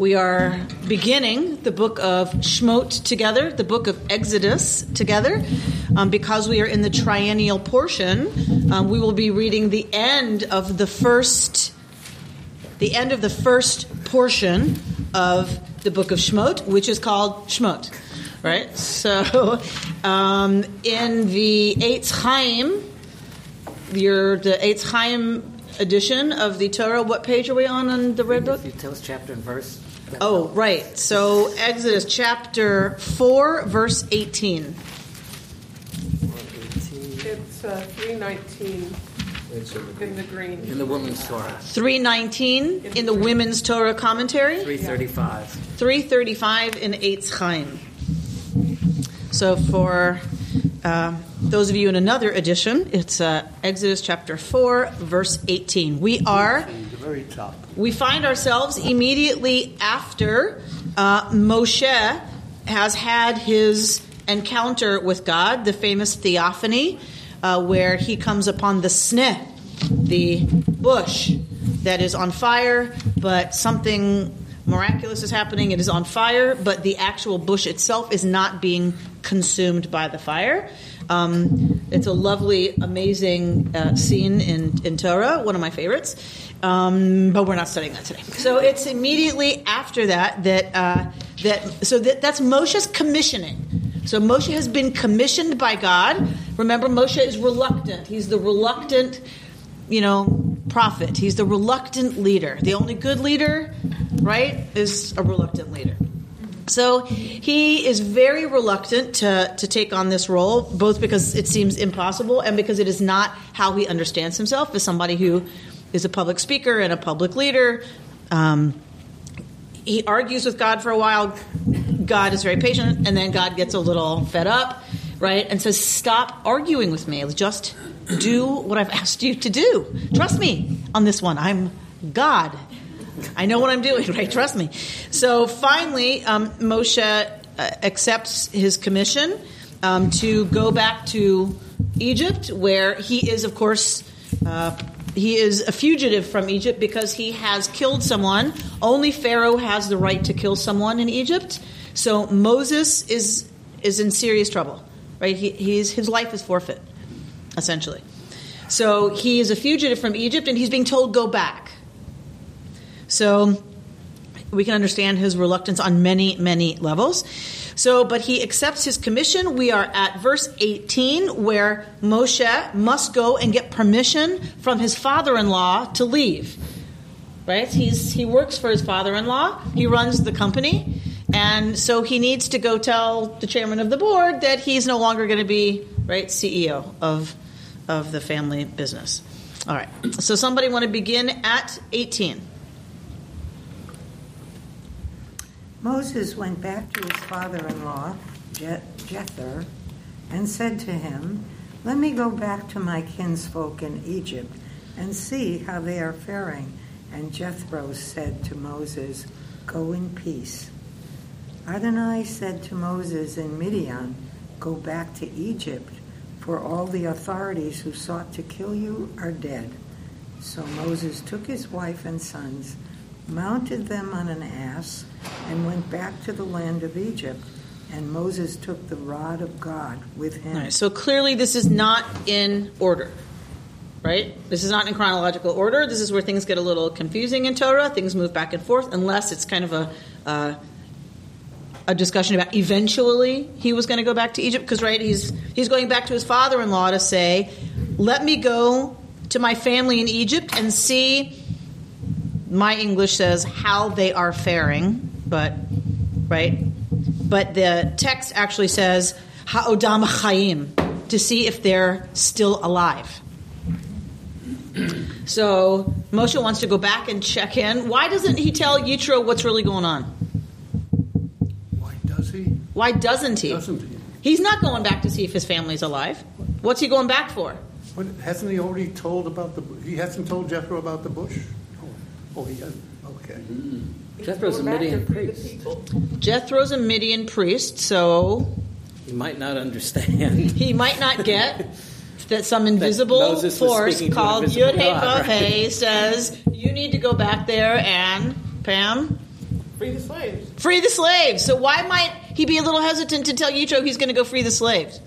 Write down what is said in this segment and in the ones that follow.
We are beginning the book of Shmot together, the book of Exodus together. Um, because we are in the triennial portion, um, we will be reading the end of the first, the end of the first portion of the book of Shmot, which is called Shmot. Right. So, um, in the Eitz Chaim, your the Eitz Chaim edition of the Torah. What page are we on in the red book? You tell us chapter and verse. Oh, right. So Exodus chapter 4, verse 18. It's uh, 319 in the green. In the woman's Torah. 319 in the Women's Torah commentary. 335. 335 in Eitz Chaim. So for uh, those of you in another edition, it's uh, Exodus chapter 4, verse 18. We are very top. we find ourselves immediately after uh, Moshe has had his encounter with God, the famous theophany, uh, where he comes upon the sneh, the bush that is on fire, but something miraculous is happening. It is on fire, but the actual bush itself is not being consumed by the fire. Um, it's a lovely, amazing uh, scene in, in Torah, one of my favorites. Um, but we're not studying that today. So it's immediately after that that uh, that so that, that's Moshe's commissioning. So Moshe has been commissioned by God. Remember, Moshe is reluctant. He's the reluctant, you know, prophet. He's the reluctant leader. The only good leader, right, is a reluctant leader. So he is very reluctant to, to take on this role, both because it seems impossible and because it is not how he understands himself as somebody who is a public speaker and a public leader. Um, he argues with God for a while. God is very patient, and then God gets a little fed up, right, and says, Stop arguing with me. Just do what I've asked you to do. Trust me on this one. I'm God. I know what I'm doing, right? Trust me. So finally, um, Moshe uh, accepts his commission um, to go back to Egypt, where he is, of course, uh, he is a fugitive from Egypt because he has killed someone. Only Pharaoh has the right to kill someone in Egypt. So Moses is is in serious trouble, right? He, he's his life is forfeit, essentially. So he is a fugitive from Egypt, and he's being told go back. So we can understand his reluctance on many, many levels. So, but he accepts his commission. We are at verse 18 where Moshe must go and get permission from his father-in-law to leave. Right? He's, he works for his father-in-law. He runs the company. And so he needs to go tell the chairman of the board that he's no longer going to be, right, CEO of, of the family business. All right. So somebody want to begin at 18. Moses went back to his father in law, Jethro, and said to him, Let me go back to my kinsfolk in Egypt and see how they are faring. And Jethro said to Moses, Go in peace. Adonai said to Moses in Midian, Go back to Egypt, for all the authorities who sought to kill you are dead. So Moses took his wife and sons, mounted them on an ass, and went back to the land of Egypt. And Moses took the rod of God with him. Right, so clearly this is not in order, right? This is not in chronological order. This is where things get a little confusing in Torah. Things move back and forth, unless it's kind of a uh, a discussion about eventually he was going to go back to Egypt. Because right, he's he's going back to his father-in-law to say, "Let me go to my family in Egypt and see." My English says how they are faring, but right but the text actually says ha'odam chayim to see if they're still alive. So Moshe wants to go back and check in. Why doesn't he tell Yitro what's really going on? Why does he? Why doesn't he? Doesn't he? He's not going back to see if his family's alive. What's he going back for? What, hasn't he already told about the? He hasn't told Jethro about the bush. Oh, he has. Okay. Mm-hmm. Jethro's a Go Midian priest. Jethro's a Midian priest, so He might not understand. he might not get that some invisible Moses was force speaking to an called invisible Yud Hey God, Vav Hey right? says you need to go back there and Pam Free the slaves. Free the slaves. So why might he be a little hesitant to tell Yitro he's going to go free the slaves?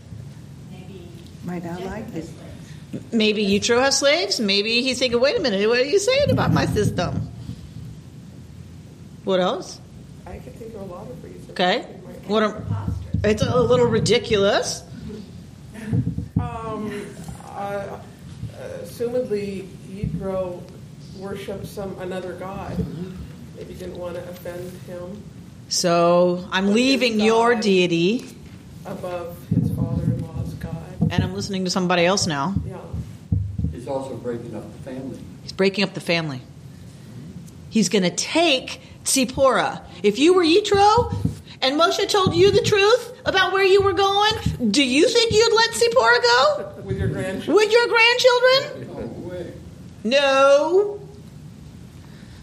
Maybe. Might not like it. Maybe Yitro has slaves. Maybe he's thinking, wait a minute, what are you saying about my system? What else? I could think of a lot of reasons. Okay. What are, it's a little ridiculous. Um, uh, assumedly, Yitro worshipped some another god. Maybe didn't want to offend him So I'm leaving your deity above his. And I'm listening to somebody else now. Yeah. He's also breaking up the family. He's breaking up the family. He's going to take Tzipporah. If you were Yitro and Moshe told you the truth about where you were going, do you think you'd let Tzipporah go With your grandchildren. with your grandchildren? No.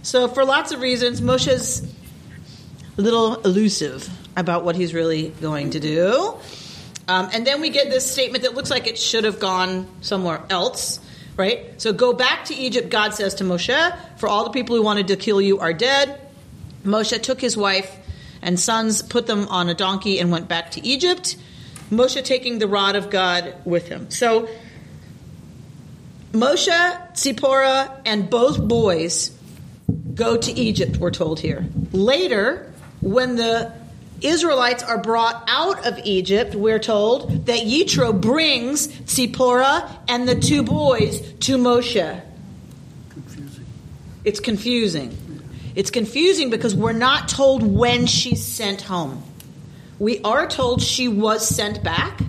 So, for lots of reasons, Moshe's a little elusive about what he's really going to do. Um, and then we get this statement that looks like it should have gone somewhere else, right? So, go back to Egypt, God says to Moshe, for all the people who wanted to kill you are dead. Moshe took his wife and sons, put them on a donkey, and went back to Egypt. Moshe taking the rod of God with him. So, Moshe, Zipporah, and both boys go to Egypt, we're told here. Later, when the Israelites are brought out of Egypt, we're told that Yitro brings Zipporah and the two boys to Moshe. Confusing. It's confusing. It's confusing because we're not told when she's sent home. We are told she was sent back.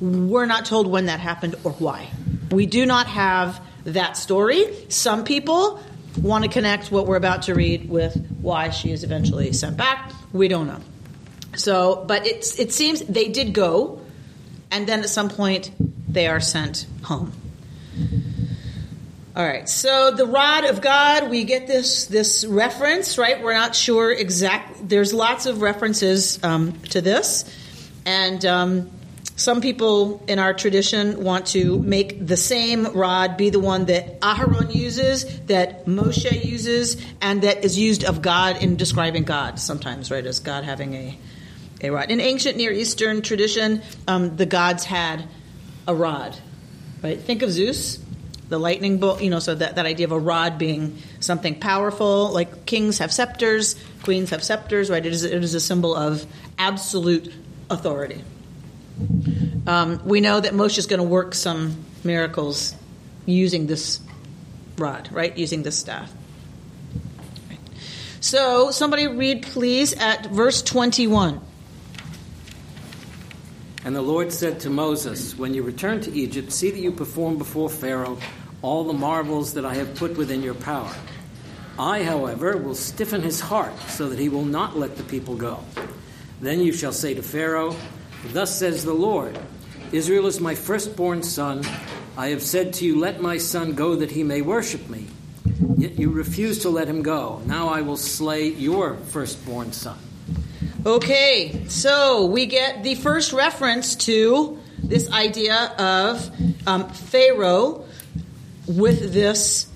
We're not told when that happened or why. We do not have that story. Some people want to connect what we're about to read with why she is eventually sent back. We don't know. So, but it's, it seems they did go, and then at some point they are sent home. All right. So the rod of God, we get this this reference, right? We're not sure exact. There's lots of references um, to this, and um, some people in our tradition want to make the same rod be the one that Aharon uses, that Moshe uses, and that is used of God in describing God. Sometimes, right, as God having a a rod. In ancient Near Eastern tradition, um, the gods had a rod, right? Think of Zeus the lightning bolt, you know, so that, that idea of a rod being something powerful, like kings have scepters, queens have scepters, right? It is, it is a symbol of absolute authority. Um, we know that Moshe is going to work some miracles using this rod, right? Using this staff. So, somebody read, please, at verse 21. And the Lord said to Moses, When you return to Egypt, see that you perform before Pharaoh all the marvels that I have put within your power. I, however, will stiffen his heart so that he will not let the people go. Then you shall say to Pharaoh, Thus says the Lord Israel is my firstborn son. I have said to you, Let my son go that he may worship me. Yet you refuse to let him go. Now I will slay your firstborn son. Okay, so we get the first reference to this idea of um, Pharaoh with this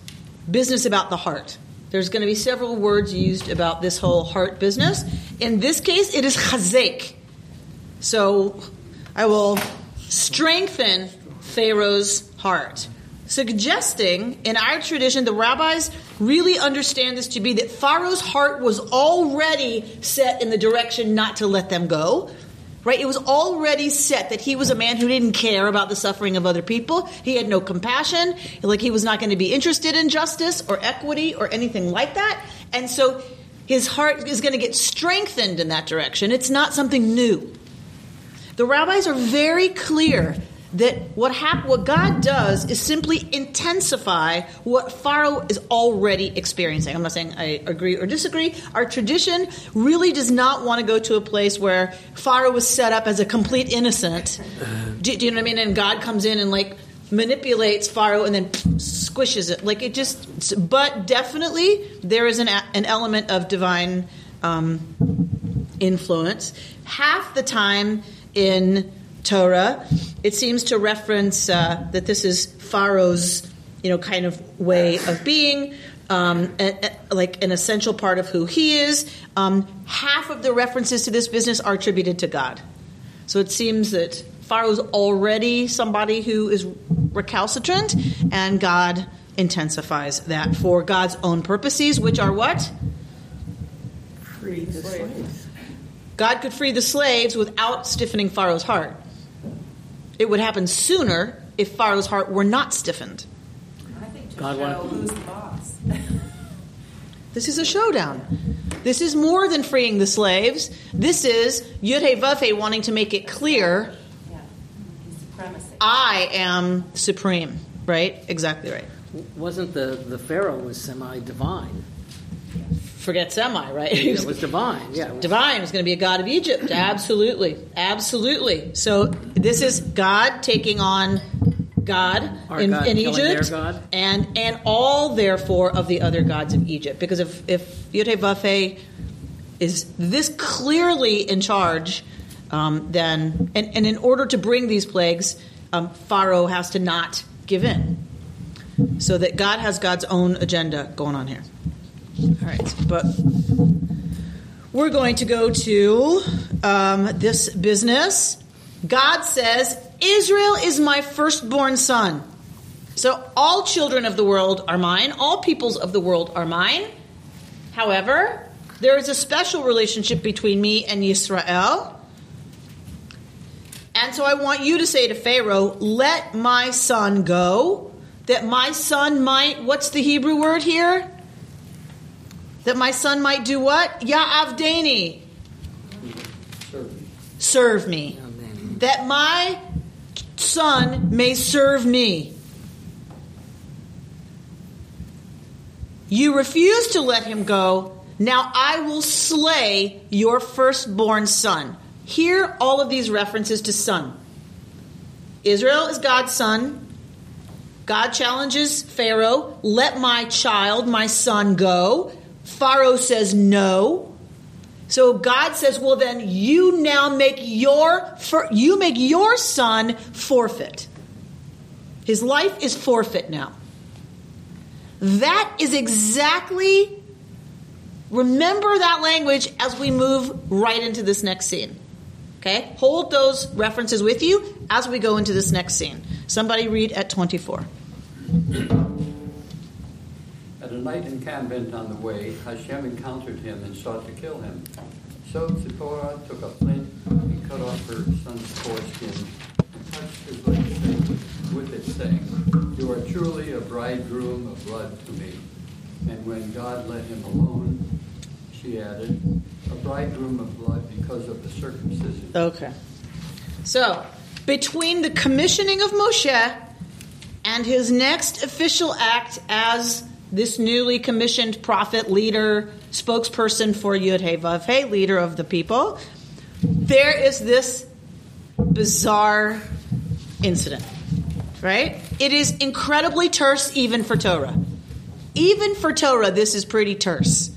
business about the heart. There's going to be several words used about this whole heart business. In this case, it is chazek. So I will strengthen Pharaoh's heart. Suggesting, in our tradition, the rabbis really understand this to be that Pharaoh's heart was already set in the direction not to let them go. Right? It was already set that he was a man who didn't care about the suffering of other people. He had no compassion. Like he was not going to be interested in justice or equity or anything like that. And so his heart is going to get strengthened in that direction. It's not something new. The rabbis are very clear that what hap- what God does is simply intensify what Pharaoh is already experiencing. I'm not saying I agree or disagree. Our tradition really does not want to go to a place where Pharaoh was set up as a complete innocent. Do, do you know what I mean? And God comes in and like manipulates Pharaoh and then squishes it. Like it just. But definitely there is an an element of divine um, influence. Half the time in Torah, it seems to reference uh, that this is Pharaoh's, you know, kind of way of being. um, a- a- like an essential part of who he is. Um, half of the references to this business are attributed to God. So it seems that Pharaoh's already somebody who is recalcitrant, and God intensifies that for God's own purposes, which are what? Free the slaves. God could free the slaves without stiffening Pharaoh's heart. It would happen sooner if Pharaoh's heart were not stiffened. I think to God show wanted- who's the boss. This is a showdown. This is more than freeing the slaves. This is Yudhe Vavhe wanting to make it clear yeah, supremacy. I am supreme. Right? Exactly right. Wasn't the, the Pharaoh was semi divine? Forget semi, right? It was divine, yeah. Divine was going to be a god of Egypt. Absolutely. Absolutely. So this is God taking on God Our in, God in Egypt God? and and all therefore of the other gods of Egypt. Because if if Yudhe is this clearly in charge, um, then and, and in order to bring these plagues, um, Pharaoh has to not give in. So that God has God's own agenda going on here. All right, but we're going to go to um, this business. God says, Israel is my firstborn son. So all children of the world are mine, all peoples of the world are mine. However, there is a special relationship between me and Israel. And so I want you to say to Pharaoh, let my son go, that my son might, what's the Hebrew word here? That my son might do what? Ya'avdani, Servant. serve me. That my son may serve me. You refuse to let him go. Now I will slay your firstborn son. Hear all of these references to son. Israel is God's son. God challenges Pharaoh, let my child, my son, go. Pharaoh says no. So God says, well then you now make your you make your son forfeit. His life is forfeit now. That is exactly remember that language as we move right into this next scene. Okay? Hold those references with you as we go into this next scene. Somebody read at 24. At a night encampment on the way, Hashem encountered him and sought to kill him. So Zipporah took a flint and cut off her son's foreskin and touched his legs with it, saying, You are truly a bridegroom of blood to me. And when God let him alone, she added, A bridegroom of blood because of the circumcision. Okay. So, between the commissioning of Moshe and his next official act as this newly commissioned prophet, leader, spokesperson for Yud Hey Hey, leader of the people, there is this bizarre incident, right? It is incredibly terse even for Torah. Even for Torah, this is pretty terse.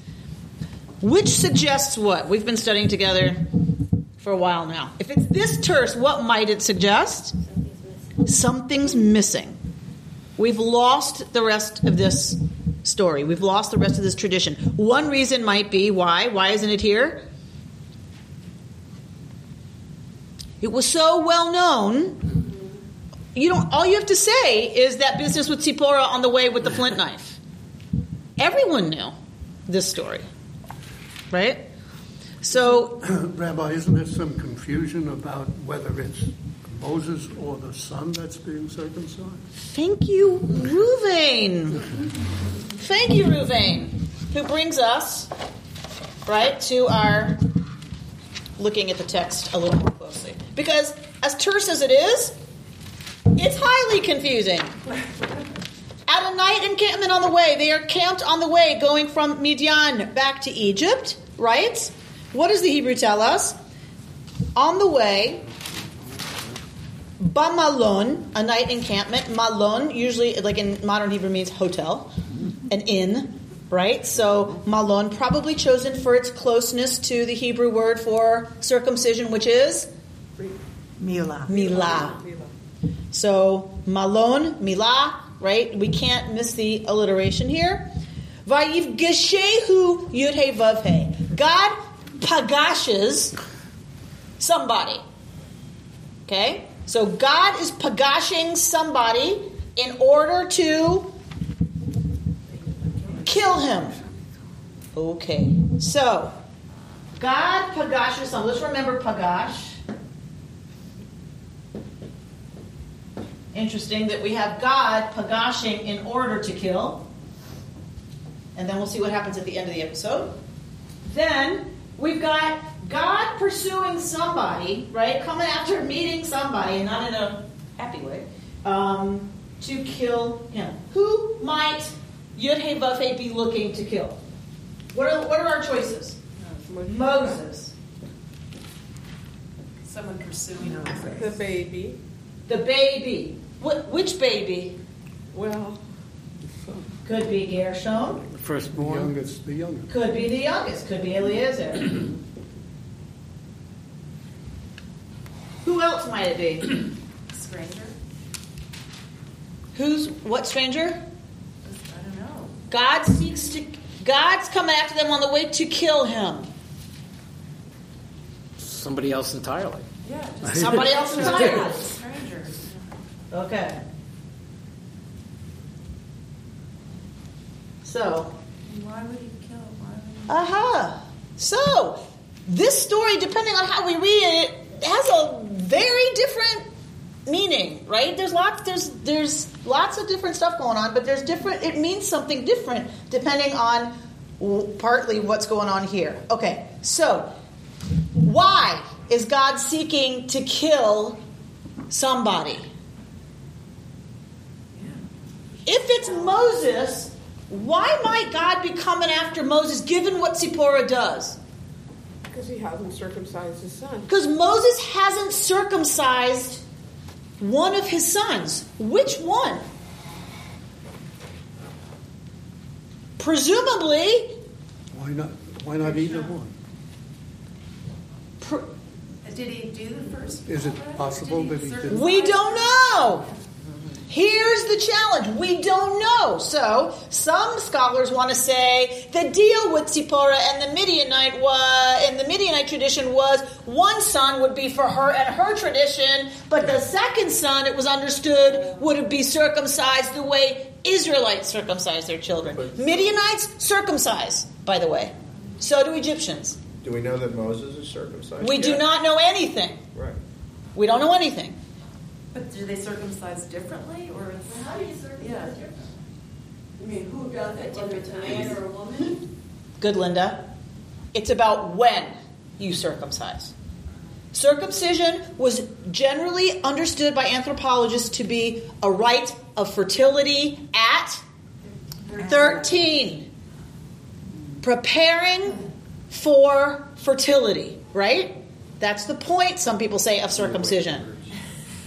Which suggests what? We've been studying together for a while now. If it's this terse, what might it suggest? Something's missing. We've lost the rest of this story. We've lost the rest of this tradition. One reason might be why? Why isn't it here? It was so well known. You don't. All you have to say is that business with Tzipora on the way with the flint knife. Everyone knew this story, right? So Rabbi, isn't there some confusion about whether it's Moses or the son that's being circumcised? Thank you, Ruvain. Thank you, Ruvain, who brings us right to our looking at the text a little more closely. Because as terse as it is, it's highly confusing. At a night encampment on the way, they are camped on the way going from Midian back to Egypt, right? What does the Hebrew tell us? On the way, Bamalon, a night encampment. Malon, usually, like in modern Hebrew, means hotel, an inn, right? So Malon, probably chosen for its closeness to the Hebrew word for circumcision, which is Mila. milah. So Malon, milah, right? We can't miss the alliteration here. Vayivgeshehu Yudhe Vavhe. God pagashes somebody. Okay? So God is pagashing somebody in order to kill him. Okay. So God pagashes some. Let's remember pagash. Interesting that we have God pagashing in order to kill. And then we'll see what happens at the end of the episode. Then we've got God pursuing somebody, right? Coming after meeting somebody, and not in a happy way, um, to kill him. Who might Yud Vav be looking to kill? What are, what are our choices? Moses. Someone pursuing us. The baby. The baby. What, which baby? Well, Could be Gershom. The The firstborn. youngest, the youngest. Could be the youngest. Could be Eliezer. Who else might it be? stranger. Who's what stranger? I don't know. God seeks to. God's coming after them on the way to kill him. Somebody else entirely. Yeah, just Somebody else entirely. strangers. Okay. So, Why would he kill? Why would he? aha. So, this story, depending on how we read it, has a very different meaning, right? There's lots there's there's lots of different stuff going on, but there's different it means something different depending on partly what's going on here. Okay. So, why is God seeking to kill somebody? If it's Moses, why might God be coming after Moses given what Zipporah does? Because he hasn't circumcised his son. Because Moses hasn't circumcised one of his sons. Which one? Presumably, Why not, why not either one? pr- Did he do the first? Is it possible that he didn't? we don't know. Here's the challenge. We don't know. So, some scholars want to say the deal with Zipporah and the Midianite was, in the Midianite tradition was one son would be for her and her tradition, but the second son, it was understood, would be circumcised the way Israelites circumcise their children. Midianites circumcise, by the way. So do Egyptians. Do we know that Moses is circumcised? We do not know anything. Right. We don't know anything. But do they circumcise differently, or is How do you circumcise Yeah. different? I mean, who does it, whether it's a man or a woman? Good, Linda. It's about when you circumcise. Circumcision was generally understood by anthropologists to be a rite of fertility at 13. Preparing for fertility, right? That's the point, some people say, of circumcision.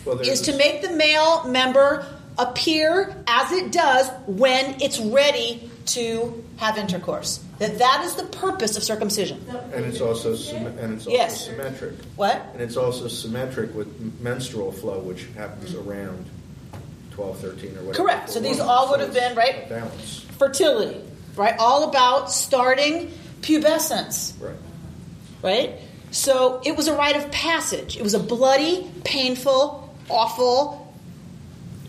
Well, Is to make the male member appear as it does when it's ready to have intercourse. That that is the purpose of circumcision. and it's also sym- and it's also Yes. symmetric. What? And it's also symmetric with menstrual flow, which happens around 12, 13, or whatever. Correct. So these all would have been, right? Balance. Fertility, right? All about starting pubescence, Right. right? So it was a rite of passage. It was a bloody, painful, awful,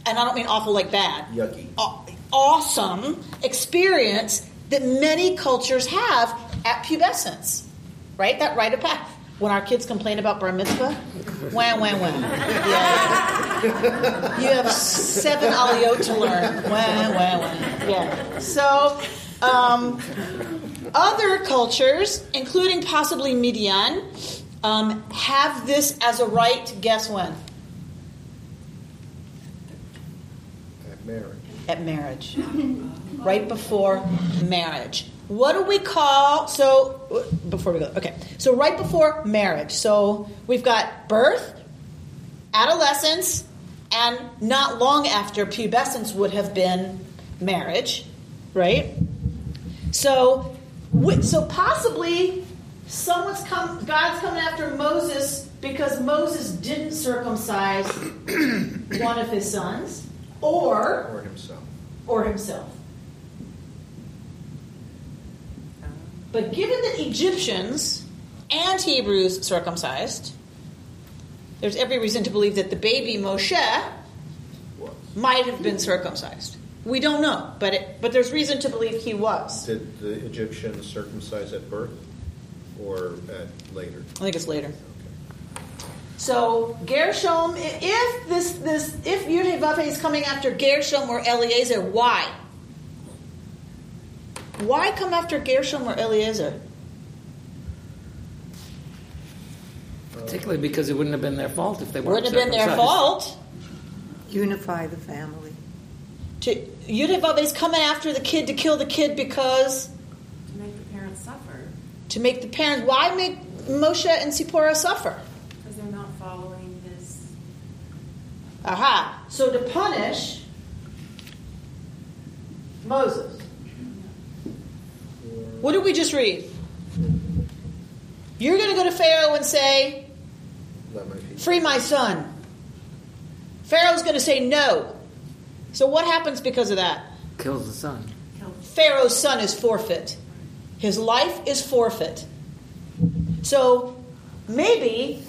and I don't mean awful like bad, Yucky. aw- awesome experience that many cultures have at pubescence, right? That rite of passage. When our kids complain about bar mitzvah, wham, wham, wham. Yeah. You have seven aliyot to learn. Wham, wham, wham. Yeah. So, um, other cultures, including possibly Midian, um, have this as a right, Guess when? At marriage. At marriage. right before marriage. What do we call so before we go okay so right before marriage so we've got birth adolescence and not long after pubescence would have been marriage right so so possibly someone's come god's coming after moses because moses didn't circumcise one of his sons or Or himself. or himself. But given that Egyptians and Hebrews circumcised, there's every reason to believe that the baby Moshe might have been circumcised. We don't know, but it, but there's reason to believe he was. Did the Egyptians circumcise at birth or at later? I think it's later. So Gershom, if this this if Yud is coming after Gershom or Eliezer, why? Why come after Gershom or Eliezer? Particularly because it wouldn't have been their fault if they weren't Wouldn't have been their fault. Unify the family. To Yud is coming after the kid to kill the kid because To make the parents suffer to make the parents. Why make Moshe and Zipporah suffer? because they're not following his. Aha. So to punish Moses. What did we just read? You're going to go to Pharaoh and say, Let my people. Free my son. Pharaoh's going to say no. So what happens because of that? Kills the son. Pharaoh's son is forfeit. His life is forfeit. So maybe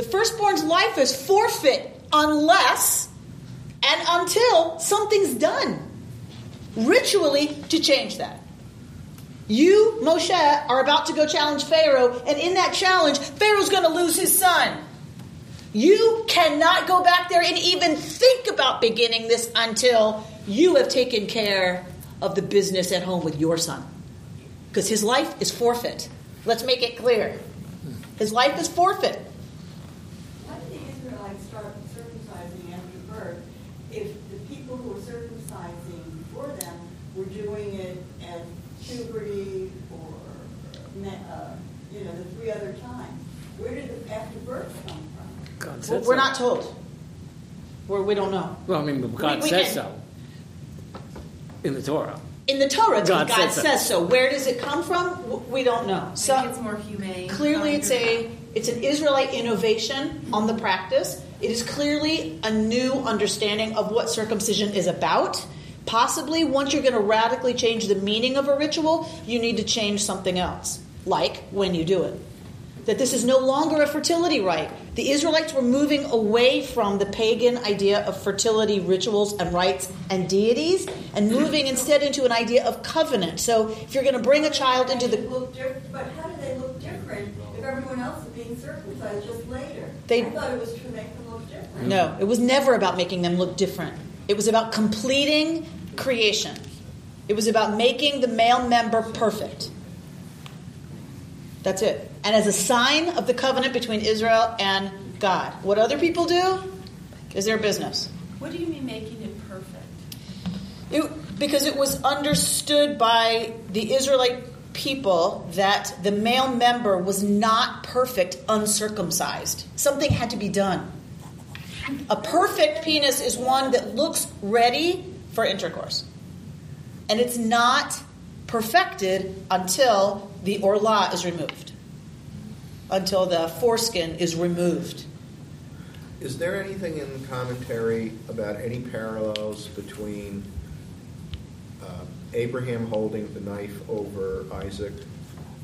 the firstborn's life is forfeit unless and until something's done ritually to change that. You, Moshe, are about to go challenge Pharaoh, and in that challenge, Pharaoh's going to lose his son. You cannot go back there and even think about beginning this until you have taken care of the business at home with your son. Because his life is forfeit. Let's make it clear. His life is forfeit. Why did the Israelites start circumcising after birth if the people who were circumcising before them were doing it at puberty or, uh, you know, the three other times? Where did the after birth come from? God We're we're so. not told. We're, we don't know. Well, I mean, God We- we says can- so in the Torah. In the Torah, God God, said so. says so. Where does it come from? We don't know. So it's more humane. clearly, it's a it's an Israelite innovation on the practice. It is clearly a new understanding of what circumcision is about. Possibly, once you're going to radically change the meaning of a ritual, you need to change something else, like when you do it. That this is no longer a fertility rite. The Israelites were moving away from the pagan idea of fertility rituals and rites and deities and moving instead into an idea of covenant. So, if you're going to bring a child into the They look diff- But how do they look different if everyone else is being circumcised just later? They- I thought it was to make them look different. No, it was never about making them look different. It was about completing creation. It was about making the male member perfect. That's it. And as a sign of the covenant between Israel and God. What other people do is their business. What do you mean making it perfect? It, because it was understood by the Israelite people that the male member was not perfect uncircumcised. Something had to be done. A perfect penis is one that looks ready for intercourse. And it's not perfected until the orla is removed, until the foreskin is removed. Is there anything in the commentary about any parallels between uh, Abraham holding the knife over Isaac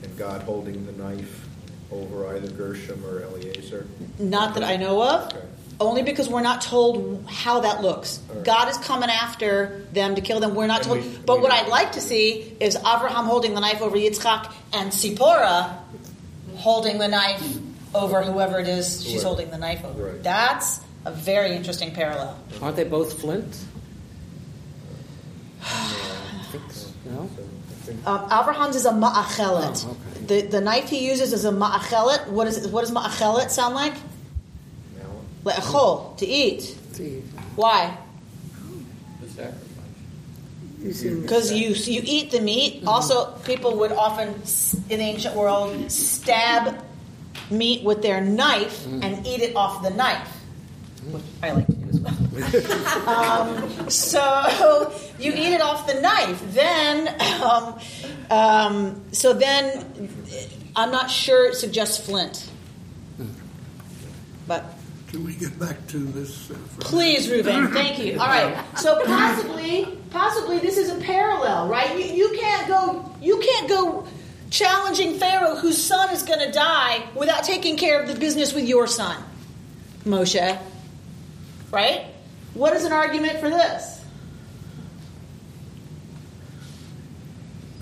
and God holding the knife over either Gershom or Eliezer? Not that I know of. Okay. Only because we're not told how that looks. All right. God is coming after them to kill them. We're not And told. we- but we what. I'd like to see is Abraham holding the knife over Yitzchak and Sipporah holding the knife over whoever it is she's Whoever. holding the knife over. Right. That's a very interesting parallel. Aren't they both flint? I think so. No? Um, Abraham's is a ma'achelet. Oh, okay. the, the knife he uses is a ma'achelet. What, is, what does ma'achelet sound like? Now Le'echol, to eat. Why? The sacrifice. Using Because you you eat the meat. Also, people would often in the ancient world stab meat with their knife and eat it off the knife, which I like to do as well. um, so you eat it off the knife. Then, um, um, so then, I'm not sure it suggests flint, but Can we get back to this? uh, Please, Ruben. Thank you. All right. So possibly, possibly this is a parallel, right? You, you can't go. You can't go challenging Pharaoh, whose son is going to die, without taking care of the business with your son, Moshe. Right? What is an argument for this?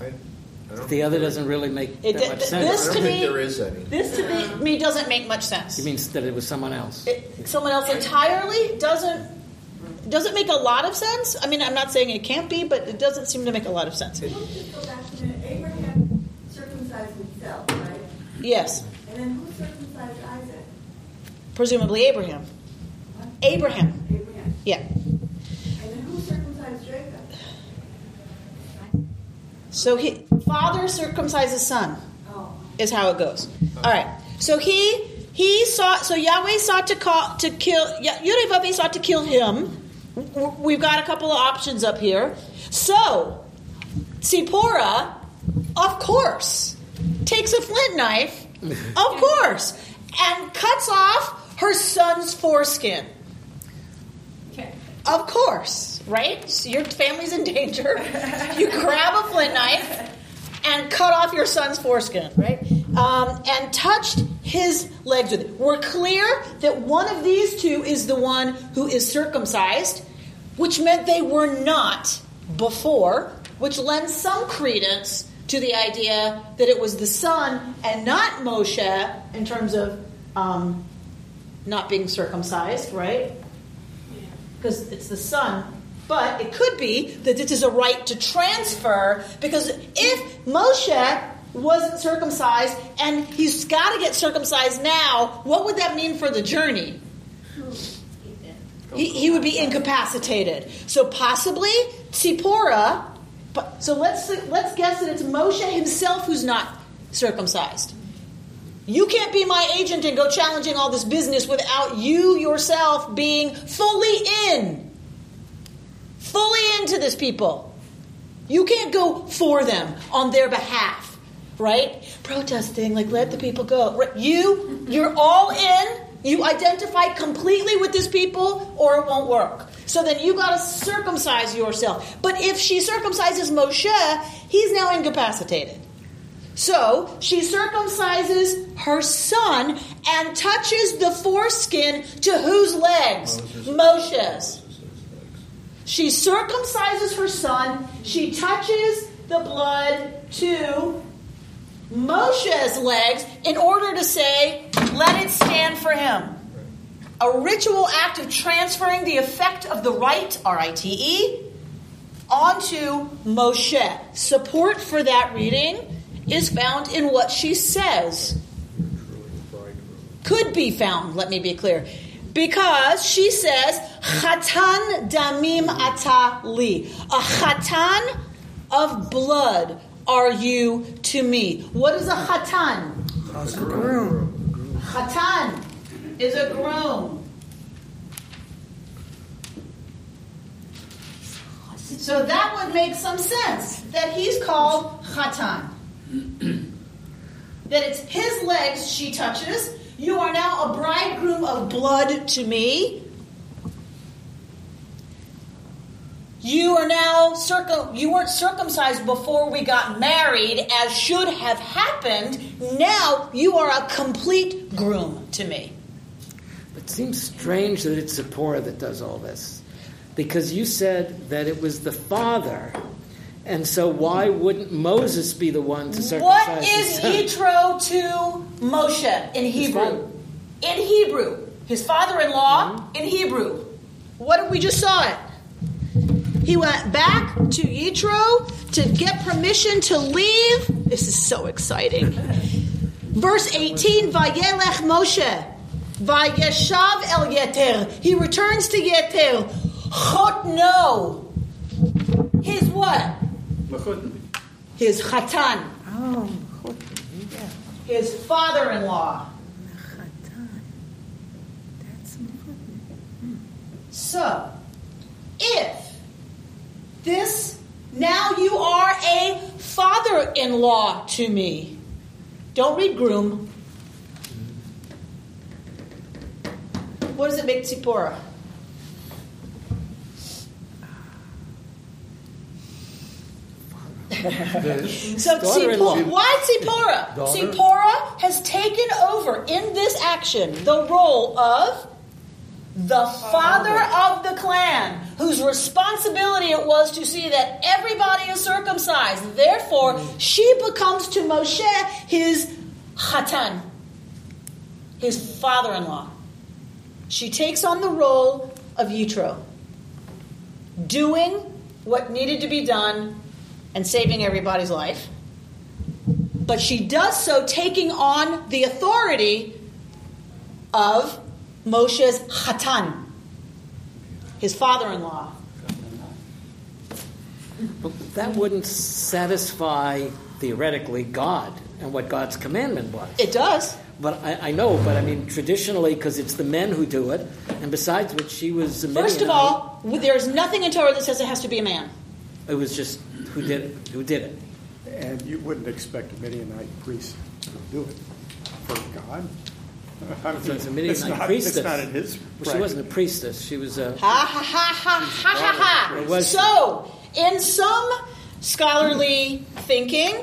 I, I don't The other doesn't really make It- that much th- sense. this I don't to think me- there is any. This to me, me doesn't make much sense. It means that it was someone else. It, someone else entirely doesn't doesn't make a lot of sense. I mean, I'm not saying it can't be, but it doesn't seem to make a lot of sense. Let's just go back to a minute. Abraham circumcised himself, right? Yes, And then who circumcised Isaac? presumably Abraham. Abraham. Abraham. Yeah. And then who circumcised Jacob? So he father circumcises son Oh. is how it goes. All right. So he he sought. So Yahweh sought to call to kill. Yudevaveh sought to kill him. We've got a couple of options up here. So Sipporah, of course, takes a flint knife, of course, and cuts off her son's foreskin. Okay. Of course, right? So your family's in danger. You grab a flint knife and cut off your son's foreskin, right? Um, and touched his legs with it. We're clear that one of these two is the one who is circumcised, which meant they were not before, which lends some credence to the idea that it was the son and not Moshe in terms of um, not being circumcised, right? because it's the son. But it could be that this is a right to transfer because if Moshe wasn't circumcised and he's got to get circumcised now, what would that mean for the journey? He, he would be incapacitated. So possibly Tzipporah. But so let's let's guess that it's Moshe himself who's not circumcised. You can't be my agent and go challenging all this business without you yourself being fully in. Fully into this people. You can't go for them on their behalf, right? Protesting, like let the people go. You, you're all in. You identify completely with this people, or it won't work. So then you got to circumcise yourself. But if she circumcises Moshe, he's now incapacitated. So she circumcises her son and touches the foreskin to whose legs? Moshe's. She circumcises her son. She touches the blood to Moshe's legs in order to say, let it stand for him. A ritual act of transferring the effect of the right, R I T E, onto Moshe. Support for that reading is found in what she says. Could be found, let me be clear. Because she says, Chatan damim ata li. A chatan of blood are you to me. What is a chatan? A Groom. Chatan is a groom. So that would make some sense that he's called Chatan. that it's his legs she touches. You are now a bridegroom of blood to me. You are now circum. You weren't circumcised before we got married, as should have happened. Now you are a complete groom to me. It seems strange that it's Zipporah that does all this. Because you said that it was the father. And so why wouldn't Moses be the one to circumcise What is? Yitro to Moshe in Hebrew? In Hebrew. His father in law mm-hmm. in Hebrew. What did we just saw it? He went back to Yitro to get permission to leave. This is so exciting. Verse 18 Vayelech Moshe. Vayeshav el Yeter. He returns to Yeter. Chotno. His what? His chatan. Oh, yeah. His father in law. Chatan. That's important. So, if this, now you are a father in law to me. Don't read groom. what does it make Tzipporah? So daughter-in-law. Why Tzipporah? Daughter. Has taken over in this action the role of the father of the clan, whose responsibility it was to see that everybody is circumcised. Therefore, she becomes to Moshe his chatan, his father-in-law. She takes on the role of Yitro, doing what needed to be done and saving everybody's life. But she does so taking on the authority of Moshe's Hatan, his father in law. That wouldn't satisfy, theoretically, God and what God's commandment was. It does. But I, I know, but I mean, traditionally, because it's the men who do it, and besides which, she was a First of all, there's nothing in Torah that says it has to be a man. it was just who did it. Who did it? And you wouldn't expect a Midianite priest to do it for God. I mean, So it's a Midianite it's not, priestess. It's not in his. Well, she wasn't a priestess. She was a. Ha ha ha ha ha ha ha. So, in some scholarly thinking,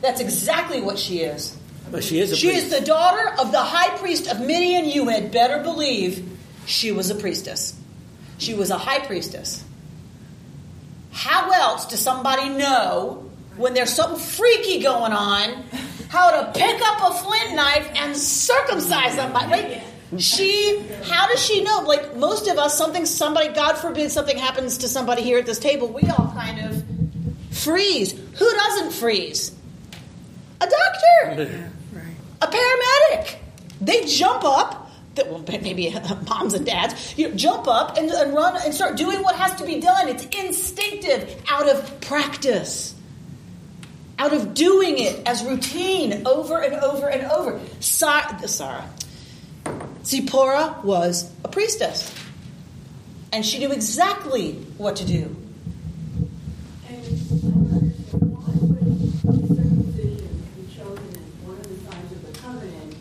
that's exactly what she is. But she is a She priest. is the daughter of the high priest of Midian. You had better believe she was a priestess. She was a high priestess. How else does somebody know when there's something freaky going on how to pick up a flint knife and circumcise somebody? Like, she, how does she know? Like most of us, something, somebody, God forbid, something happens to somebody here at this table, we all kind of freeze. Who doesn't freeze? A doctor a paramedic. They jump up. That- Well, maybe moms and dads, you know, jump up and, and run and start doing what has to be done. It's instinctive, out of practice, out of doing it as routine over and over and over. Sa- Sarah, Zipporah was a priestess, and she knew exactly what to do. And why would circumcision be chosen as one of the signs of the covenant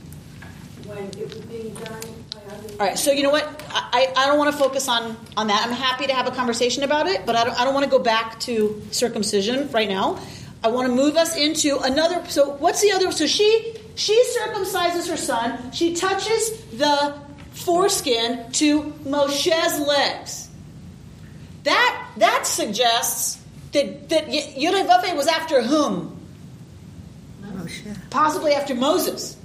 when it was being done by other? All right, so you know what? I, I don't want to focus on, on that. I'm happy to have a conversation about it, but I don't, I don't want to go back to circumcision right now. I want to move us into another. So, what's the other? So, she she circumcises her son. She touches the foreskin to Moshe's legs. That that suggests that that Yudhevaveh was after whom? Moshe. possibly after Moses.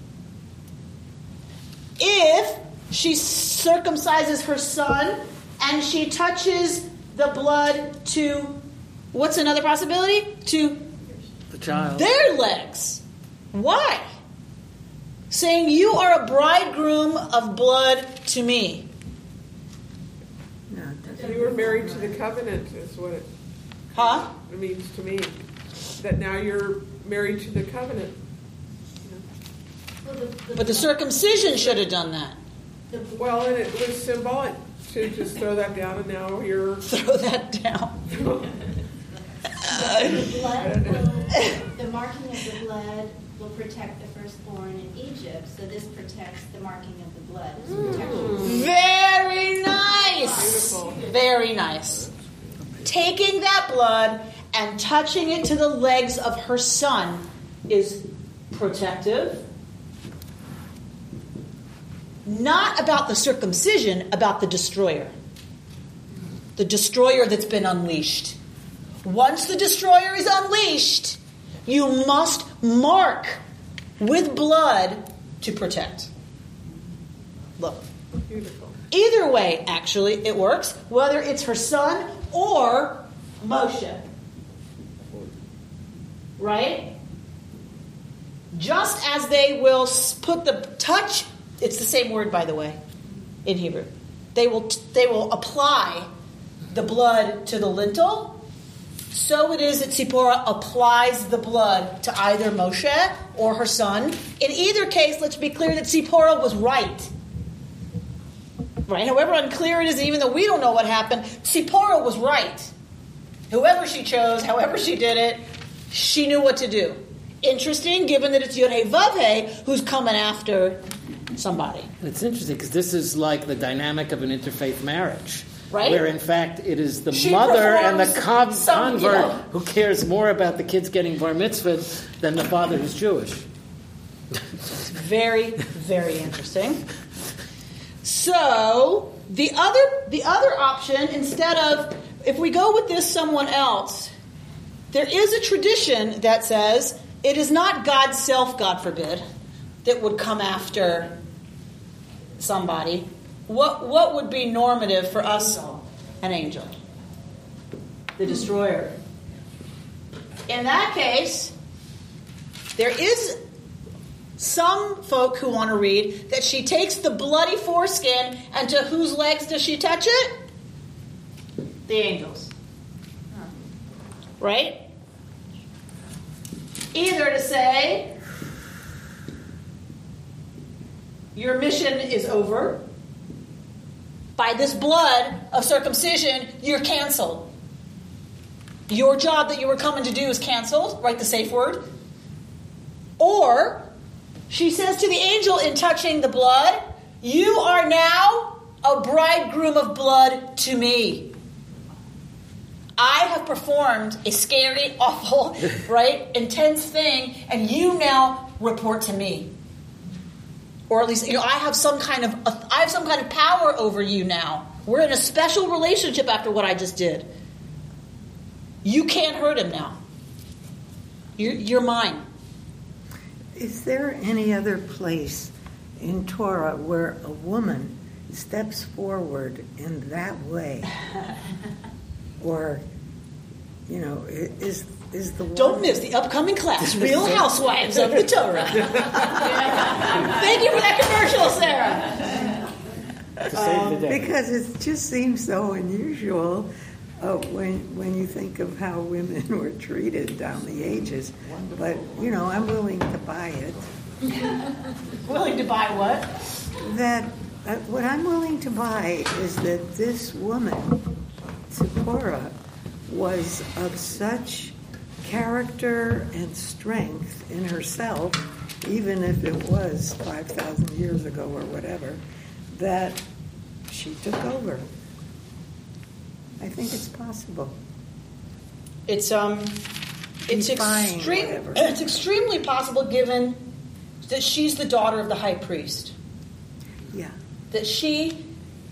If she circumcises her son and she touches the blood to what's another possibility? To the child. their legs. Why? Saying, You are a bridegroom of blood to me. No, it doesn't. You were married to the covenant, is what it Huh? it means to me. That now you're married to the covenant. Well, But the circumcision should have done that. Well, and it was symbolic to just throw that down, and now you're. Throw that down. The blood will, the marking of the blood will protect the firstborn in Egypt, so this protects the marking of the blood. It's mm. protection. Very nice. Beautiful. Very nice. Taking that blood and touching it to the legs of her son is protective. Not about the circumcision, about the destroyer. The destroyer that's been unleashed. Once the destroyer is unleashed, you must mark with blood to protect. Look, Beautiful. Either way, actually, it works, whether it's her son or Moshe. Right? Just as they will put the touch, it's the same word, by the way, in Hebrew. They will, they will apply the blood to the lintel. So it is that Zipporah applies the blood to either Moshe or her son. In either case, let's be clear that Zipporah was right right? However unclear it is, even though we don't know what happened, Sipporah was right. Whoever she chose, however she did it, she knew what to do. Interesting, given that it's Yodhe Vavhe who's coming after somebody. It's interesting because this is like the dynamic of an interfaith marriage. Right. Where in fact it is the She mother and the con- some, you convert know. who cares more about the kids getting bar mitzvah than the father who's Jewish. Very, very interesting. So the other the other option, instead of if we go with this someone else, there is a tradition that says it is not God's self, God forbid, that would come after somebody. What what would be normative for us? An angel. The destroyer. In that case, there is some folk who want to read that she takes the bloody foreskin and to whose legs does she touch it? The angels. Right? Either to say, your mission is over. By this blood of circumcision, you're canceled. Your job that you were coming to do is canceled. Write the safe word. Or she says to the angel in touching the blood, You are now a bridegroom of blood to me. I have performed a scary, awful, right, intense thing, and you now report to me. Or at least, you know, I have some kind of I have some kind of power over you now. We're in a special relationship after what I just did. You can't hurt him now. You're, you're mine. Is there any other place in Torah where a woman steps forward in that way? or, you know, is is the Don't miss the upcoming class, Real Housewives of the Torah. Thank you for that commercial, Sarah. To save the day. Because it just seems so unusual uh, when when you think of how women were treated down the ages. But you know, I'm willing to buy it. Willing to buy what? That uh, what I'm willing to buy is that this woman, Zipporah, was of such character and strength in herself, even if it was five thousand years ago or whatever, that she took over. I think it's possible. It's um, it's extreme. It's extremely possible given that she's the daughter of the high priest. Yeah. That she,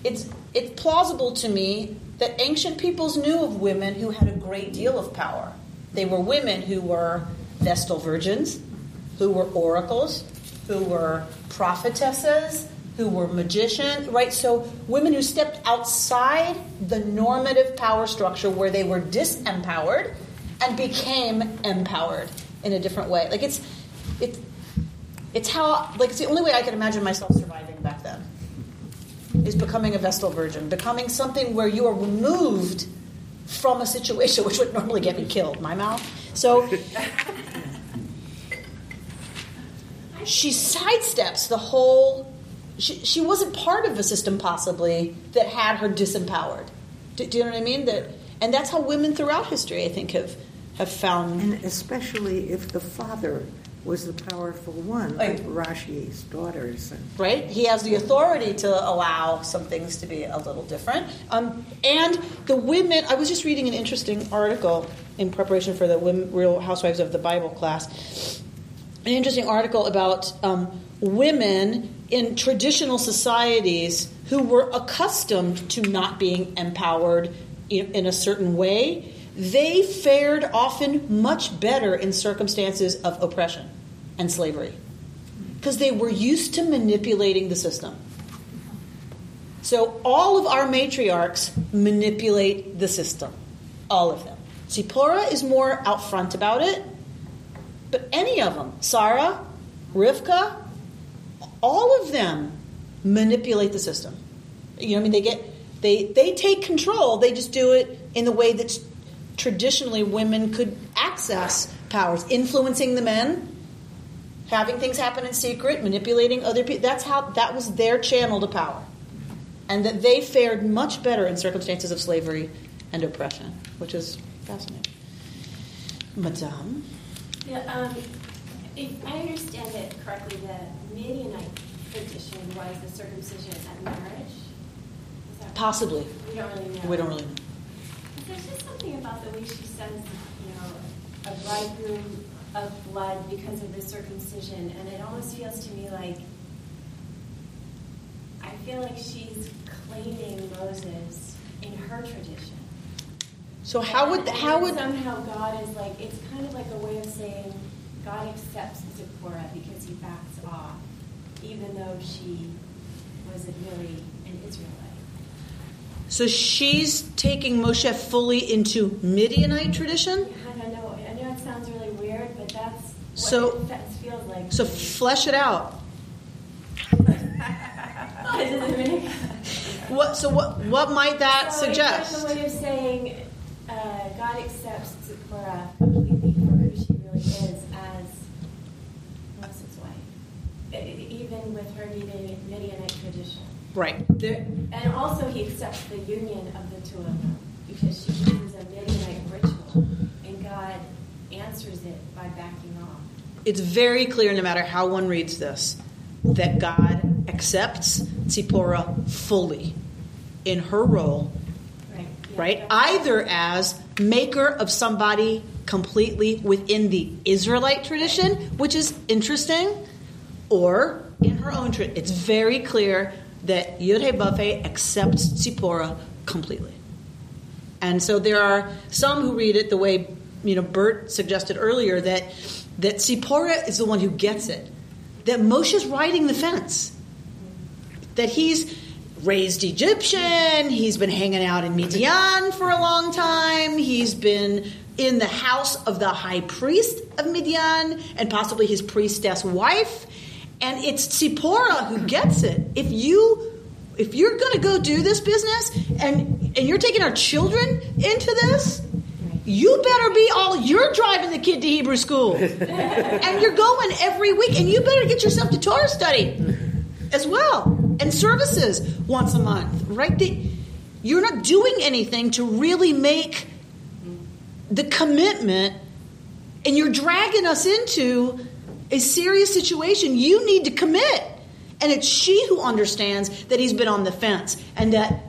it's it's plausible to me that ancient peoples knew of women who had a great deal of power. They were women who were Vestal virgins, who were oracles, who were prophetesses, who were magicians, right? So women who stepped outside the normative power structure where they were disempowered and became empowered in a different way. Like it's it's it's how like it's the only way I could imagine myself surviving back then. Is becoming a Vestal virgin, becoming something where you are removed from a situation which would normally get me killed. My mouth. So she sidesteps the whole. She, she wasn't part of a system possibly that had her disempowered. Do, do you know what I mean? That and that's how women throughout history, I think, have have found. And especially if the father was the powerful one, like Rashi's daughters. And right? He has the authority to allow some things to be a little different. Um, and the women, I was just reading an interesting article in preparation for the women, Real Housewives of the Bible class. An interesting article about um, women in traditional societies who were accustomed to not being empowered in, in a certain way. They fared often much better in circumstances of oppression and slavery because they were used to manipulating the system. So all of our matriarchs manipulate the system, all of them. Zipporah is more out front about it, but any of them, Sarah, Rivka, all of them manipulate the system. You know, what I mean, they get they they take control. They just do it in the way that traditionally women could access powers, influencing the men, having things happen in secret, manipulating other people. That's how that was their channel to power, and that they fared much better in circumstances of slavery and oppression, which is fascinating. Madame, Yeah, um, if I understand it correctly, the Midianite tradition was the circumcision at marriage. Possibly. We don't really know. We don't really know. But There's just something about the way she says, you know, a bridegroom of blood because of the circumcision, and it almost feels to me like I feel like she's claiming Moses in her tradition. So how would And how would somehow God is like it's kind of like a way of saying God accepts Zipporah because he backs off, even though she wasn't really an Israelite. so she's taking Moshe fully into Midianite tradition? I don't know. I know it sounds really weird, but that's what So- it fe- feels like. So flesh it out. What so what what might that so suggest? It's a way of saying uh, God accepts Zipporah completely for who she really is as Moses' wife, even with her Midian- Midianite tradition. Right. There, And also, he accepts the union of the two of them because she uses a Midianite ritual, and God answers it by backing off. It's very clear, no matter how one reads this, that God accepts Zipporah fully in her role, Right? Yeah, right? Either as maker of somebody completely within the Israelite tradition, which is interesting, or in her own tradition. It's very clear that Yud-Heh-Vav-Heh accepts Zipporah completely. And so there are some who read it the way you know Bert suggested earlier that that Zipporah is the one who gets it, that Moshe's riding the fence, that he's raised Egyptian, he's been hanging out in Midian for a long time, he's been in the house of the high priest of Midian and possibly his priestess wife, and it's Zipporah who gets it. If you if you're going to go do this business and and you're taking our children into this, you better be all you're driving the kid to Hebrew school, and you're going every week, and you better get yourself to Torah study as well and services once a month. Right? The- You're not doing anything to really make the commitment, and you're dragging us into a serious situation. You need to commit. And it's she who understands that he's been on the fence and that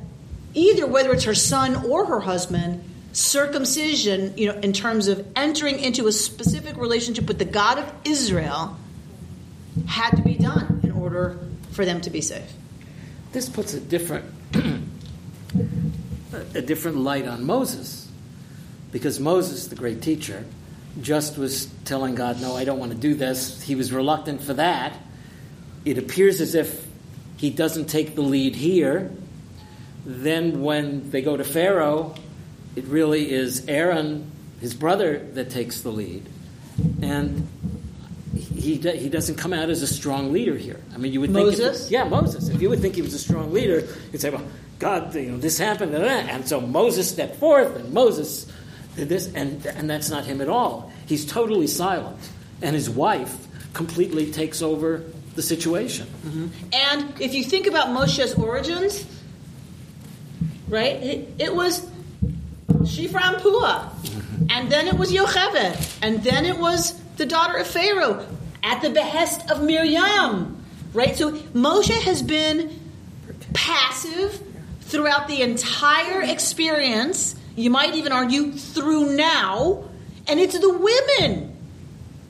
either whether it's her son or her husband, circumcision, you know, in terms of entering into a specific relationship with the God of Israel had to be done in order for them to be safe. This puts a different a different light on Moses. Because Moses, the great teacher, just was telling God, No, I don't want to do this. He was reluctant for that. It appears as if he doesn't take the lead here. Then, when they go to Pharaoh, it really is Aaron, his brother, that takes the lead. And he, he doesn't come out as a strong leader here. I mean, you would think. Moses? yeah, Moses. If you would think he was a strong leader, you'd say, well, God, you know, this happened and that. And so Moses stepped forth and Moses did this. And, and that's not him at all. He's totally silent. And his wife completely takes over the situation. Mm-hmm. And if you think about Moshe's origins, right, it, it was Shifra Pua, and then it was Yocheved, and then it was the daughter of Pharaoh at the behest of Miriam, right? So Moshe has been passive throughout the entire experience. You might even argue through now, and it's the women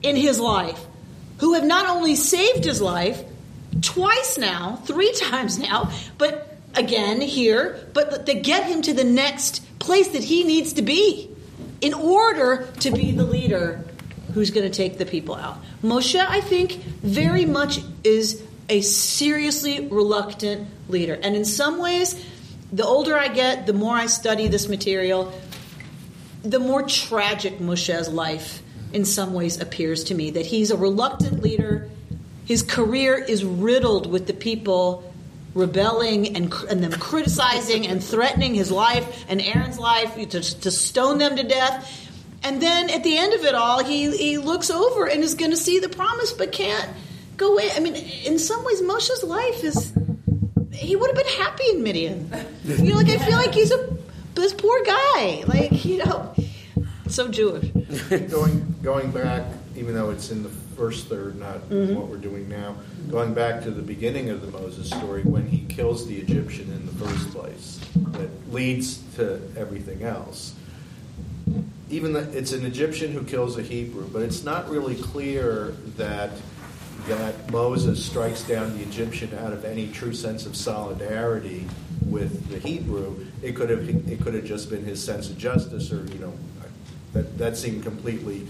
in his life who have not only saved his life twice now, three times now, but again here, but to get him to the next place that he needs to be in order to be the leader who's going to take the people out. Moshe, I think, very much is a seriously reluctant leader. And in some ways, the older I get, the more I study this material, the more tragic Moshe's life in some ways appears to me. That he's a reluctant leader. His career is riddled with the people rebelling and, and them criticizing and threatening his life and Aaron's life to, to stone them to death. And then at the end of it all, he, he looks over and is going to see the promise but can't go in. I mean, in some ways, Moshe's life is. He would have been happy in Midian. You know, like I feel like he's a this poor guy. Like, you know, so Jewish. going going back, even though it's in the first third, not Mhm. what we're doing now. Going back to the beginning of the Moses story, when he kills the Egyptian in the first place, that leads to everything else. Even the, it's an Egyptian who kills a Hebrew, but it's not really clear that that Moses strikes down the Egyptian out of any true sense of solidarity with the Hebrew. It could have it could have just been his sense of justice, or you know, that that seemed completely.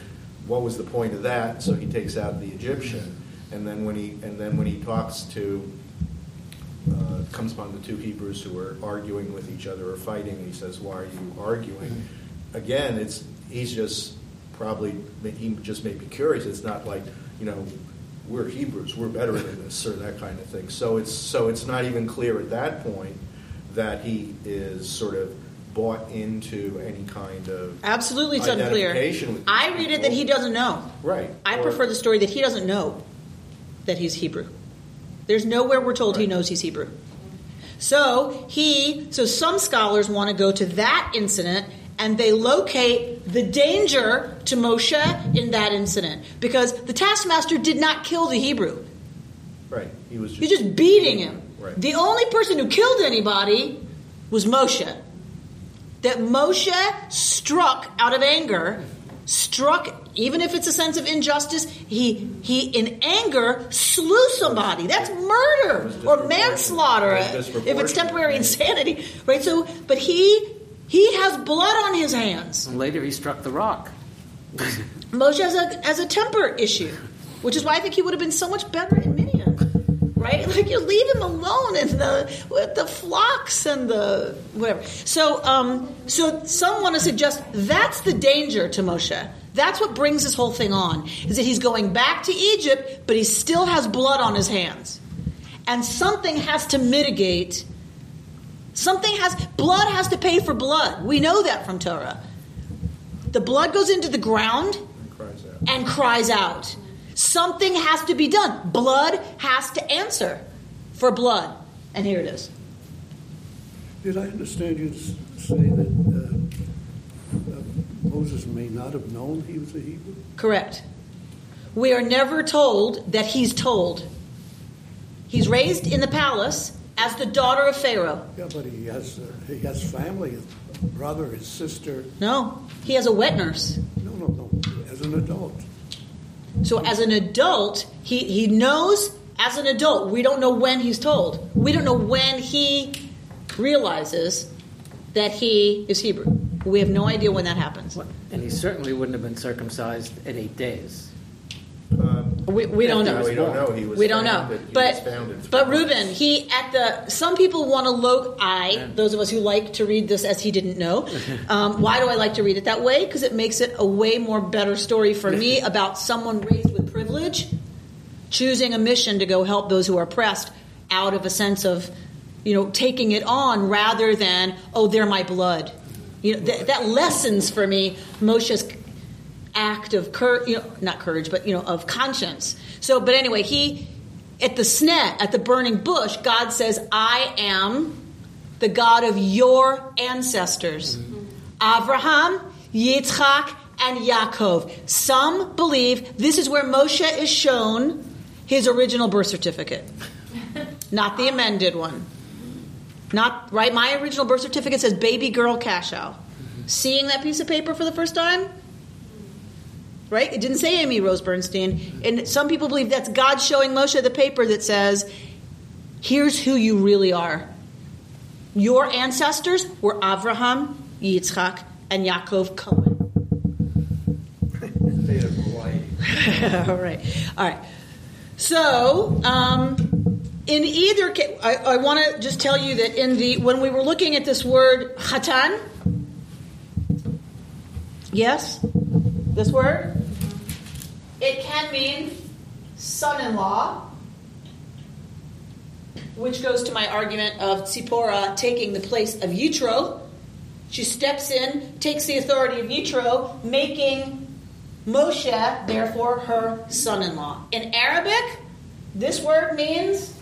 What was the point of that? So he takes out the Egyptian, and then when he and then when he talks to uh, comes upon the two Hebrews who are arguing with each other or fighting, he says, "Why are you arguing?" Again, it's he's just probably he just may be curious. It's not like you know we're Hebrews, we're better than this, or that kind of thing. So it's so it's not even clear at that point that he is sort of bought into any kind of Absolutely, it's unclear. I read it that he doesn't know. right. I Or- prefer the story that he doesn't know that he's Hebrew. There's nowhere we're told he knows he's Hebrew. So he, so some scholars want to go to that incident and they locate the danger to Moshe in that incident because the taskmaster did not kill the Hebrew. right. He was just, He's just beating him. Right. The only person who killed anybody was Moshe. That Moshe struck out of anger, struck, even if it's a sense of injustice, he, he in anger slew somebody. That's murder or manslaughter if it's temporary insanity. Right? So, but he, he has blood on his hands. And later he struck the rock. Moshe has a, has a temper issue, which is why I think he would have been so much better in Midian, right? Like you leave him alone in the with the flocks and the whatever. So, um, so some want to suggest that's the danger to Moshe. That's what brings this whole thing on is that he's going back to Egypt, but he still has blood on his hands, and something has to mitigate. Something has blood has to pay for blood. We know that from Torah. The blood goes into the ground cries out. and cries out. Something has to be done. Blood has to answer for blood. And here it is. Did I understand you to say that uh, Moses may not have known he was a Hebrew? Correct. We are never told that he's told. He's raised in the palace as the daughter of Pharaoh. Yeah, but he has, uh, he has family, his brother, his sister. No, he has a wet nurse. No, no, no, as an adult. So as an adult, he, he knows as an adult. We don't know when he's told. We don't know when he realizes that he is Hebrew. We have no idea when that happens. And he certainly wouldn't have been circumcised at eight days. Um, We, we don't know. We don't know. He was we don't know. founded- But was but Reuben, he at the some people want to look. I those of us who like to read this as he didn't know. Um, why do I like to read it that way? Because it makes it a way more better story for me about someone raised with privilege, choosing a mission to go help those who are oppressed out of a sense of you know taking it on rather than oh they're my blood. You know th- that lessens for me Moshe's act of courage, you know, not courage, but you know, of conscience. So, but anyway, he at the snet at the burning bush, God says, "I am the God of your ancestors, mm-hmm. Abraham, Yitzchak, and Yaakov." Some believe this is where Moshe is shown his original birth certificate, not the amended one. Not right. My original birth certificate says "baby girl Cashow." Seeing that piece of paper for the first time, right? It didn't say Amy Rose Bernstein. And some people believe that's God showing Moshe the paper that says, here's who you really are. Your ancestors were Avraham, Yitzchak, and Yaakov Cohen. State of Hawaii. All right. All right. So, um, in either case, I, I want to just tell you that in the when we were looking at this word hatan, yes, this word, it can mean son-in-law, which goes to my argument of Tzipporah taking the place of Yitro. She steps in, takes the authority of Yitro, making Moshe, therefore, her son in law. In Arabic, this word means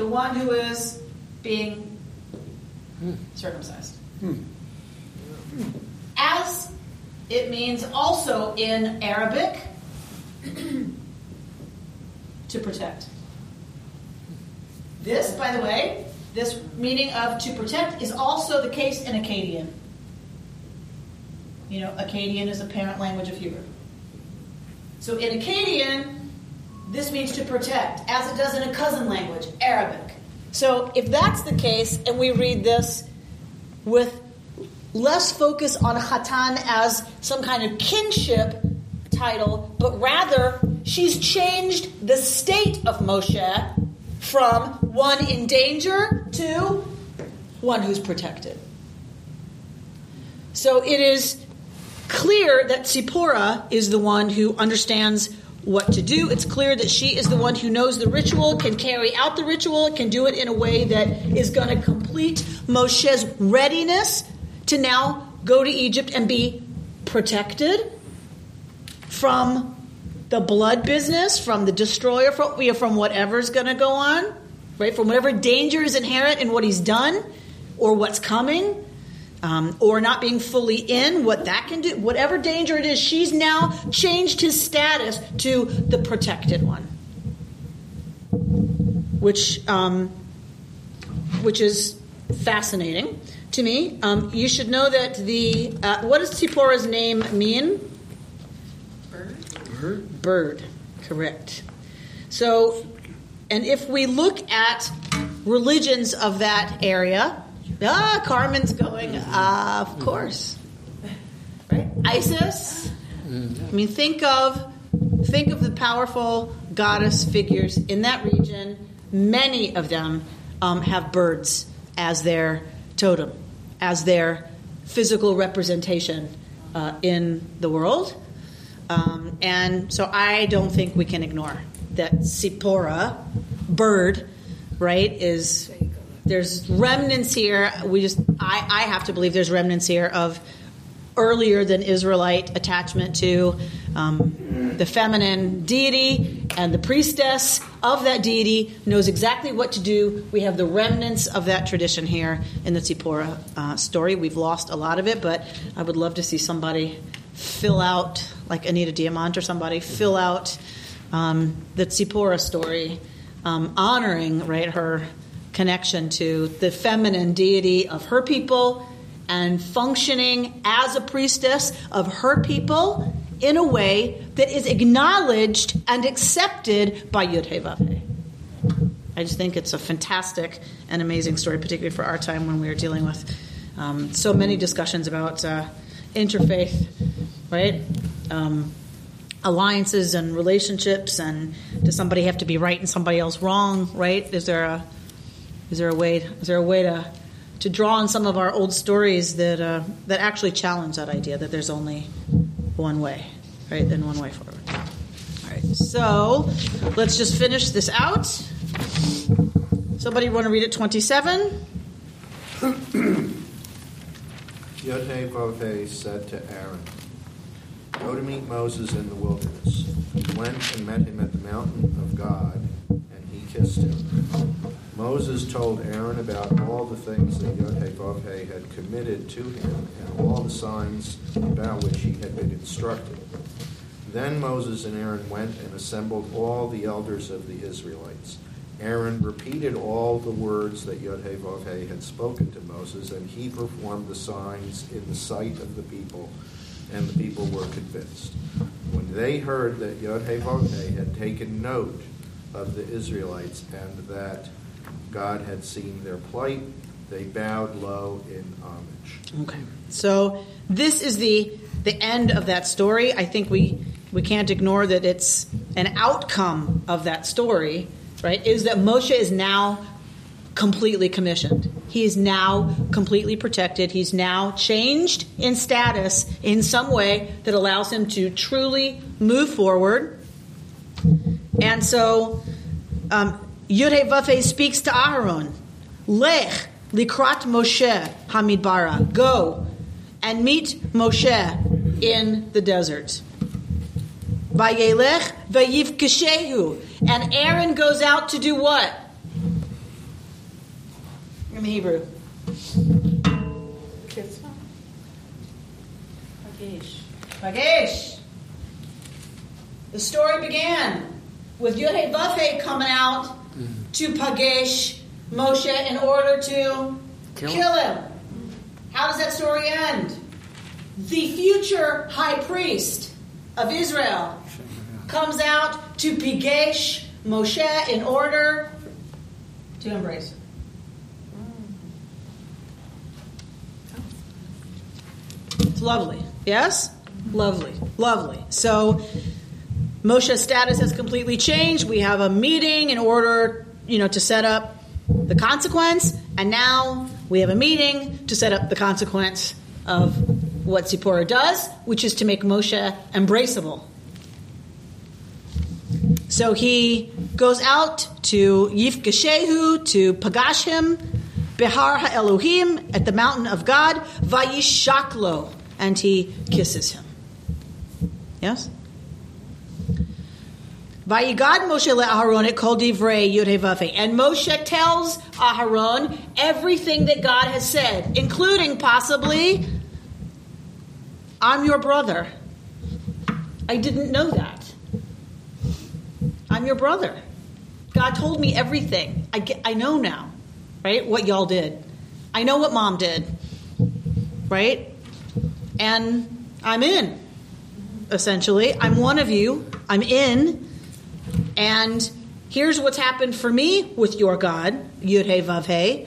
the one who is being hmm. circumcised. Hmm. As it means also in Arabic, to protect. This, by the way, this meaning of to protect is also the case in Akkadian. You know, Akkadian is a parent language of Hebrew. So in Akkadian, this means to protect, as it does in a cousin language, Arabic. So if that's the case, and we read this with less focus on Hatan as some kind of kinship title, but rather she's changed the state of Moshe from one in danger to one who's protected. So it is clear that Sipporah is the one who understands what to do. It's clear that she is the one who knows the ritual, can carry out the ritual, can do it in a way that is going to complete Moshe's readiness to now go to Egypt and be protected from the blood business, from the destroyer, from, you know, from whatever's going to go on, right? From whatever danger is inherent in what he's done or what's coming um, or not being fully in, what that can do, whatever danger it is, she's now changed his status to the protected one, which um, which is fascinating to me. Um, you should know that the uh, what does Zipporah's name mean? Bird. Bird. Correct. So, and if we look at religions of that area, Ah, Carmen's going. Uh, of course, right? Isis. I mean, think of think of the powerful goddess figures in that region. Many of them um, have birds as their totem, as their physical representation uh, in the world. Um, and so I don't think we can ignore that Sipora, bird, right, is there's remnants here. We just, I, I have to believe there's remnants here of earlier than Israelite attachment to um, the feminine deity, and the priestess of that deity knows exactly what to do. We have the remnants of that tradition here in the Tzipporah uh, story. We've lost a lot of it, but I would love to see somebody fill out, like Anita Diamant or somebody, fill out um, the Tzipporah story, um, honoring right her connection to the feminine deity of her people and functioning as a priestess of her people in a way that is acknowledged and accepted by Yud I just think it's a fantastic and amazing story, particularly for our time when we are dealing with um, so many discussions about uh, interfaith, right? Um, alliances and relationships, and does somebody have to be right and somebody else wrong, right? Is there a is there a way? Is there a way to to draw on some of our old stories that uh, that actually challenge that idea that there's only one way, right? And one way forward. All right. So let's just finish this out. Somebody want to read it? Twenty-seven. Yodhe said to Aaron, Go to meet Moses in the wilderness. He went and met him at the mountain of God, and he kissed him. Moses told Aaron about all the things that Yodhe had committed to him and all the signs about which he had been instructed. Then Moses and Aaron went and assembled all the elders of the Israelites. Aaron repeated all the words that Yodhe had spoken to Moses, and he performed the signs in the sight of the people, and the people were convinced. When they heard that Yodhe had taken note of the Israelites and that God had seen their plight. They bowed low in homage. Okay. So this is the the end of that story. I think we we can't ignore that it's an outcome of that story, right? Is that Moshe is now completely commissioned. He is now completely protected. He's now changed in status in some way that allows him to truly move forward. And so um, Yudhe Vafe speaks to Aharon, Lech likrat Moshe Hamidbara, go and meet Moshe in the desert. Vayelech vayifgeshehu, and Aaron goes out to do what? In Hebrew. Bagesh. The story began with Yudhe coming out to Pagesh Moshe in order to Kill kill, him. him. How does that story end? The future high priest of Israel comes out to Pagesh Moshe in order to embrace him. It's lovely. Yes? Lovely. Lovely. So Moshe's status has completely changed. We have a meeting in order, you know, to set up the consequence, and now we have a meeting to set up the consequence of what Zipporah does, which is to make Moshe embraceable. So he goes out to Yifgashehu to Pagashim, Behar HaElohim, at the mountain of God, Vayishaklo, and he kisses him. Yes? Vayigad Moshe le'Aharon et kol divrei Yud Vavhe. And Moshe tells Aharon everything that God has said, including possibly, I'm your brother. I didn't know that. I'm your brother. God told me everything. I, get, I know now, right? What y'all did. I know what mom did, right? And I'm in, essentially. I'm one of you. I'm in. And here's what's happened for me with your God, Yud He Vav He.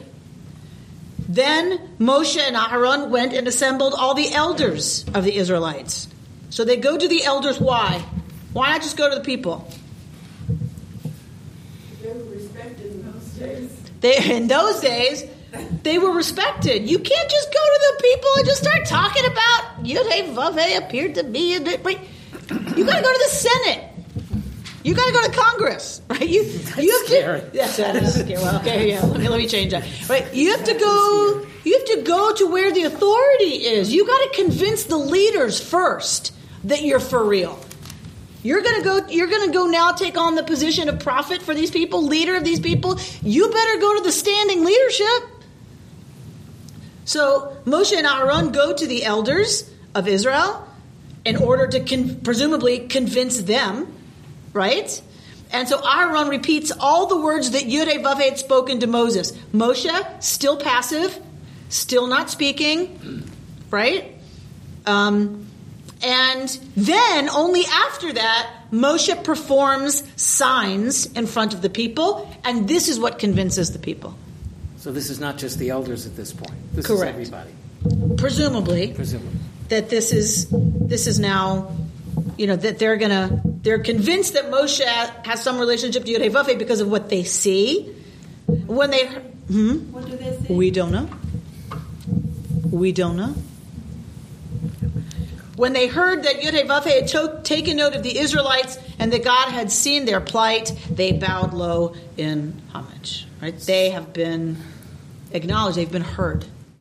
Then Moshe and Aaron went and assembled all the elders of the Israelites. So they go to the elders. Why? Why not just go to the people? They were respected in those days. They, in those days, they were respected. You can't just go to the people and just start talking about Yud He Vav He appeared to be. Wait, you got to go to the Senate. You got to go to Congress, right? You you have scary. to. Yes, that is scary. Well, okay, yeah. Let me let me change that. Right, you have to go. You have to go to where the authority is. You got to convince the leaders first that you're for real. You're gonna go. You're gonna go now. Take on the position of prophet for these people, leader of these people. You better go to the standing leadership. So Moshe and Aaron go to the elders of Israel in order to con- presumably convince them, right? And so Aaron repeats all the words that Yud Vav had spoken to Moses. Moshe still passive, still not speaking, right? Um, and then, only after that, Moshe performs signs in front of the people, and this is what convinces the people. So this is not just the elders at this point. This Correct. is everybody, Presumably, presumably. that this is this is now, you know, that they're gonna they're convinced that Moshe has some relationship to Yud Vafe because of what they see. When they, hmm? What do they say? We don't know. We don't know. When they heard that Yud Vav had to- taken note of the Israelites and that God had seen their plight, they bowed low in homage. Right? They have been acknowledged. They've been heard.